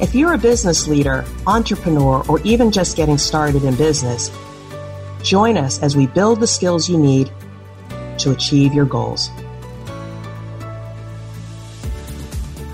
If you're a business leader, entrepreneur, or even just getting started in business, join us as we build the skills you need to achieve your goals.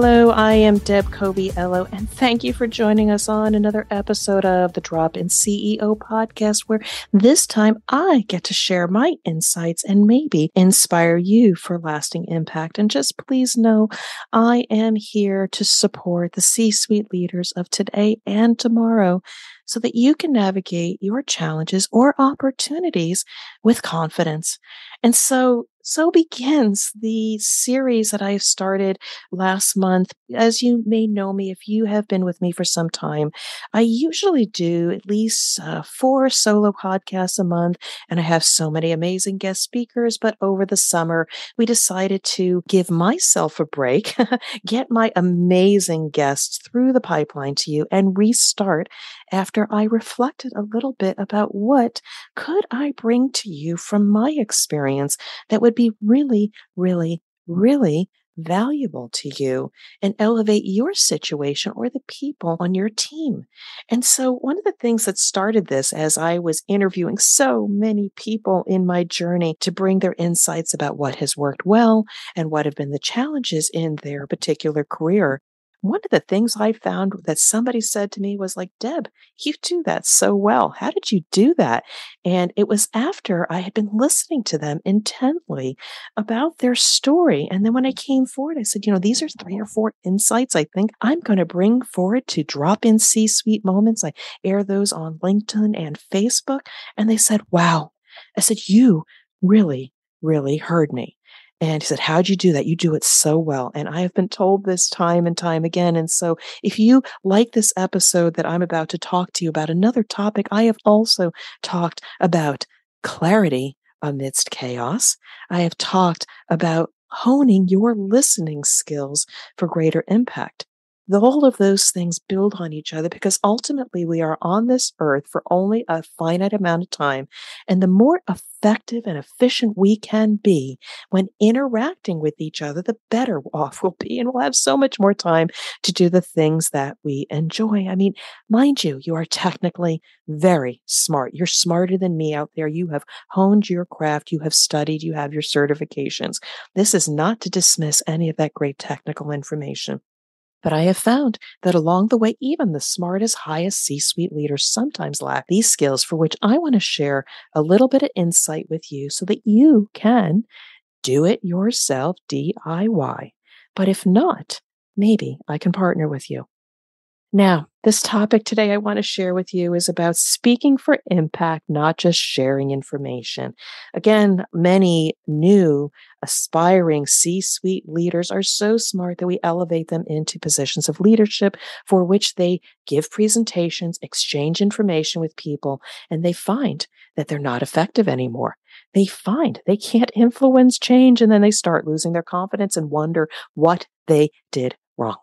Hello, I am Deb Coviello, and thank you for joining us on another episode of the Drop In CEO podcast, where this time I get to share my insights and maybe inspire you for lasting impact. And just please know I am here to support the C suite leaders of today and tomorrow so that you can navigate your challenges or opportunities with confidence. And so so begins the series that I've started last month. As you may know me, if you have been with me for some time, I usually do at least uh, four solo podcasts a month, and I have so many amazing guest speakers. But over the summer, we decided to give myself a break, get my amazing guests through the pipeline to you, and restart after I reflected a little bit about what could I bring to you from my experience that would be really, really, really valuable to you and elevate your situation or the people on your team. And so, one of the things that started this as I was interviewing so many people in my journey to bring their insights about what has worked well and what have been the challenges in their particular career one of the things I found that somebody said to me was like, Deb, you do that so well. How did you do that? And it was after I had been listening to them intently about their story. And then when I came forward, I said, you know, these are three or four insights I think I'm going to bring forward to drop in C suite moments. I air those on LinkedIn and Facebook. And they said, wow. I said, you really, really heard me. And he said, How'd you do that? You do it so well. And I have been told this time and time again. And so if you like this episode that I'm about to talk to you about another topic, I have also talked about clarity amidst chaos. I have talked about honing your listening skills for greater impact all of those things build on each other because ultimately we are on this earth for only a finite amount of time. And the more effective and efficient we can be when interacting with each other, the better off we'll be. And we'll have so much more time to do the things that we enjoy. I mean, mind you, you are technically very smart. You're smarter than me out there. You have honed your craft. You have studied. You have your certifications. This is not to dismiss any of that great technical information. But I have found that along the way, even the smartest, highest C suite leaders sometimes lack these skills for which I want to share a little bit of insight with you so that you can do it yourself DIY. But if not, maybe I can partner with you. Now, this topic today I want to share with you is about speaking for impact, not just sharing information. Again, many new aspiring C suite leaders are so smart that we elevate them into positions of leadership for which they give presentations, exchange information with people, and they find that they're not effective anymore. They find they can't influence change, and then they start losing their confidence and wonder what they did wrong.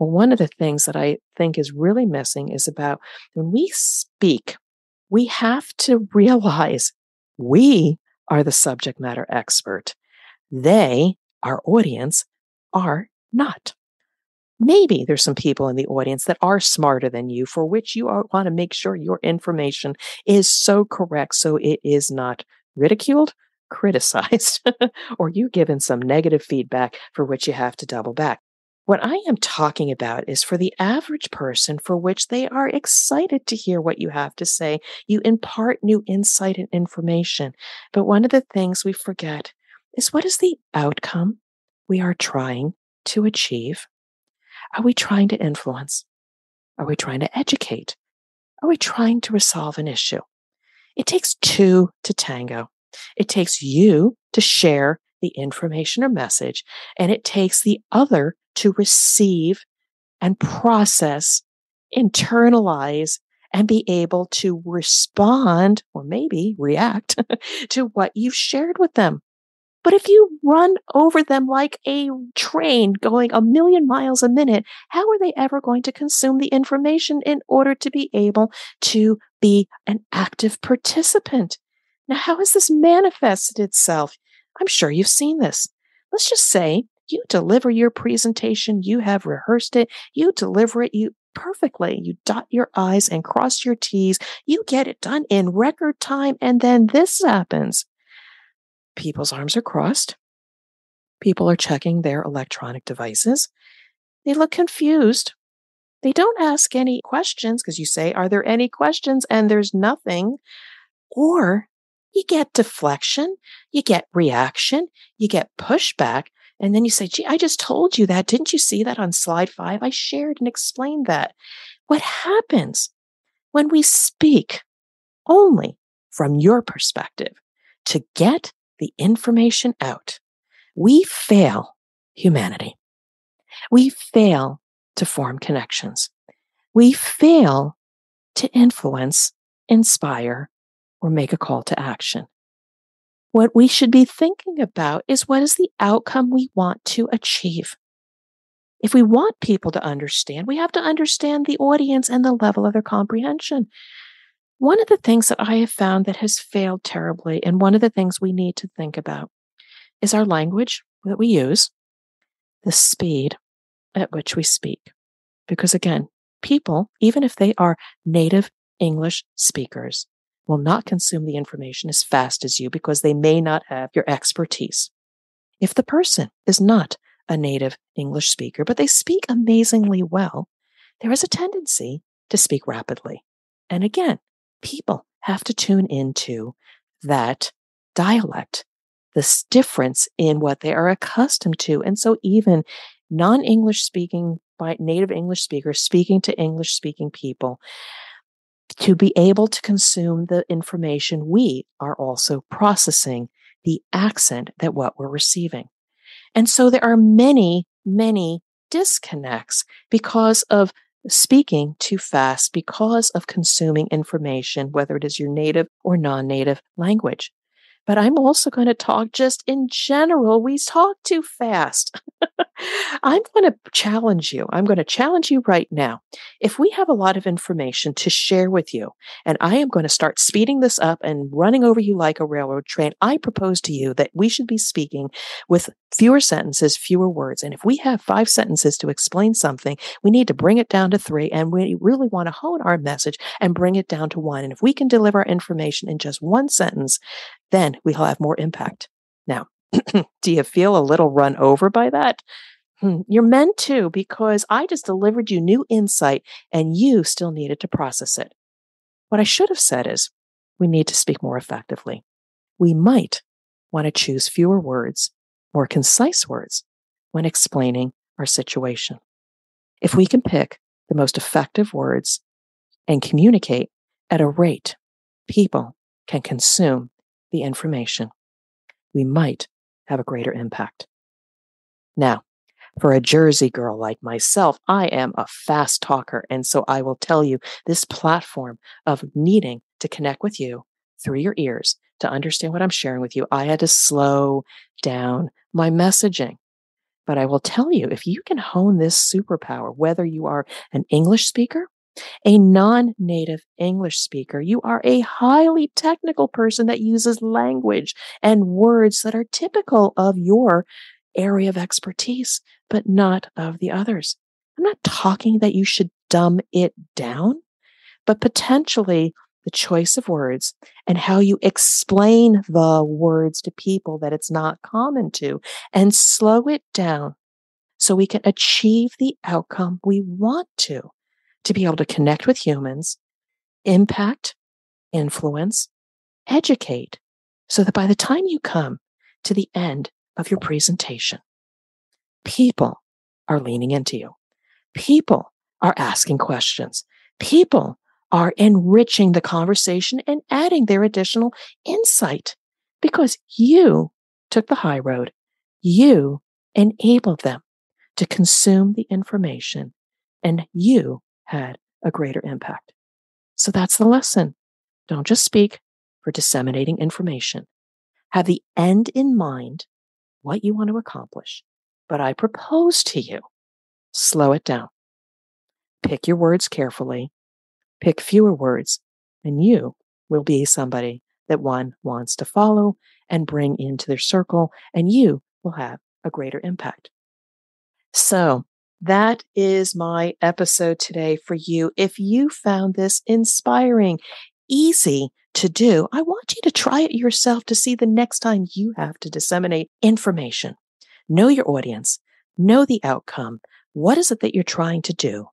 Well, one of the things that I think is really missing is about when we speak, we have to realize we are the subject matter expert. They, our audience, are not. Maybe there's some people in the audience that are smarter than you, for which you want to make sure your information is so correct so it is not ridiculed, criticized, or you given some negative feedback for which you have to double back. What I am talking about is for the average person for which they are excited to hear what you have to say. You impart new insight and information. But one of the things we forget is what is the outcome we are trying to achieve? Are we trying to influence? Are we trying to educate? Are we trying to resolve an issue? It takes two to tango. It takes you to share the information or message, and it takes the other to receive and process, internalize, and be able to respond or maybe react to what you've shared with them. But if you run over them like a train going a million miles a minute, how are they ever going to consume the information in order to be able to be an active participant? Now, how has this manifested itself? I'm sure you've seen this. Let's just say you deliver your presentation, you have rehearsed it, you deliver it, you perfectly. You dot your I's and cross your T's. You get it done in record time. And then this happens people's arms are crossed. People are checking their electronic devices. They look confused. They don't ask any questions because you say, Are there any questions? And there's nothing. Or you get deflection, you get reaction, you get pushback. And then you say, Gee, I just told you that. Didn't you see that on slide five? I shared and explained that. What happens when we speak only from your perspective to get the information out, we fail humanity. We fail to form connections. We fail to influence, inspire, or make a call to action. What we should be thinking about is what is the outcome we want to achieve? If we want people to understand, we have to understand the audience and the level of their comprehension. One of the things that I have found that has failed terribly, and one of the things we need to think about, is our language that we use, the speed at which we speak. Because again, people, even if they are native English speakers, will not consume the information as fast as you because they may not have your expertise. If the person is not a native English speaker, but they speak amazingly well, there is a tendency to speak rapidly. And again, people have to tune into that dialect, this difference in what they are accustomed to. And so even non-English speaking by native English speakers speaking to English speaking people to be able to consume the information, we are also processing the accent that what we're receiving. And so there are many, many disconnects because of speaking too fast because of consuming information, whether it is your native or non native language. But I'm also going to talk just in general. We talk too fast. I'm going to challenge you. I'm going to challenge you right now. If we have a lot of information to share with you, and I am going to start speeding this up and running over you like a railroad train, I propose to you that we should be speaking with fewer sentences, fewer words. And if we have five sentences to explain something, we need to bring it down to three. And we really want to hone our message and bring it down to one. And if we can deliver information in just one sentence, then we'll have more impact. Now, do you feel a little run over by that? Hmm, you're meant to because I just delivered you new insight and you still needed to process it. What I should have said is we need to speak more effectively. We might want to choose fewer words, more concise words when explaining our situation. If we can pick the most effective words and communicate at a rate people can consume the information, we might have a greater impact. Now, for a Jersey girl like myself, I am a fast talker. And so I will tell you this platform of needing to connect with you through your ears to understand what I'm sharing with you, I had to slow down my messaging. But I will tell you, if you can hone this superpower, whether you are an English speaker a non native English speaker. You are a highly technical person that uses language and words that are typical of your area of expertise, but not of the others. I'm not talking that you should dumb it down, but potentially the choice of words and how you explain the words to people that it's not common to and slow it down so we can achieve the outcome we want to to be able to connect with humans, impact, influence, educate, so that by the time you come to the end of your presentation, people are leaning into you. People are asking questions. People are enriching the conversation and adding their additional insight because you took the high road. You enabled them to consume the information and you had a greater impact. So that's the lesson. Don't just speak for disseminating information. Have the end in mind, what you want to accomplish. But I propose to you, slow it down. Pick your words carefully. Pick fewer words, and you will be somebody that one wants to follow and bring into their circle, and you will have a greater impact. So that is my episode today for you. If you found this inspiring, easy to do, I want you to try it yourself to see the next time you have to disseminate information. Know your audience, know the outcome. What is it that you're trying to do?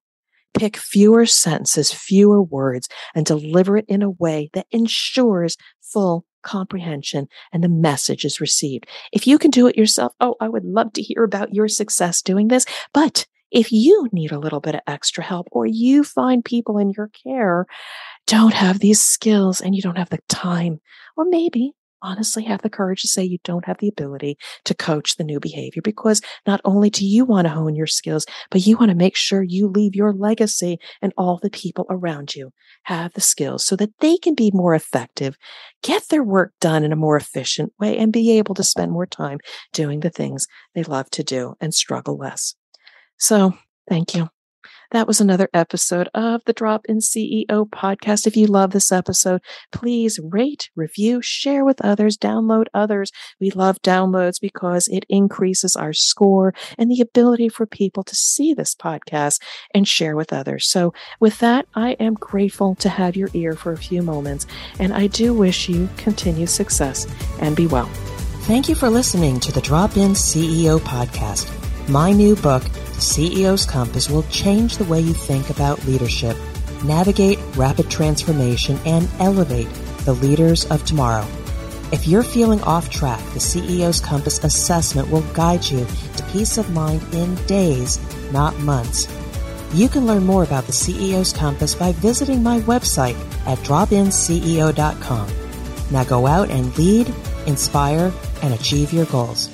Pick fewer sentences, fewer words, and deliver it in a way that ensures full comprehension and the message is received. If you can do it yourself, oh, I would love to hear about your success doing this. But if you need a little bit of extra help or you find people in your care don't have these skills and you don't have the time, or maybe honestly have the courage to say you don't have the ability to coach the new behavior because not only do you want to hone your skills, but you want to make sure you leave your legacy and all the people around you have the skills so that they can be more effective, get their work done in a more efficient way, and be able to spend more time doing the things they love to do and struggle less. So thank you. That was another episode of the Drop in CEO podcast. If you love this episode, please rate, review, share with others, download others. We love downloads because it increases our score and the ability for people to see this podcast and share with others. So, with that, I am grateful to have your ear for a few moments, and I do wish you continued success and be well. Thank you for listening to the Drop In CEO podcast. My new book, The CEO's Compass, will change the way you think about leadership, navigate rapid transformation, and elevate the leaders of tomorrow. If you're feeling off track, the CEO's Compass assessment will guide you to peace of mind in days, not months. You can learn more about the CEO's Compass by visiting my website at dropinceo.com. Now go out and lead, inspire, and achieve your goals.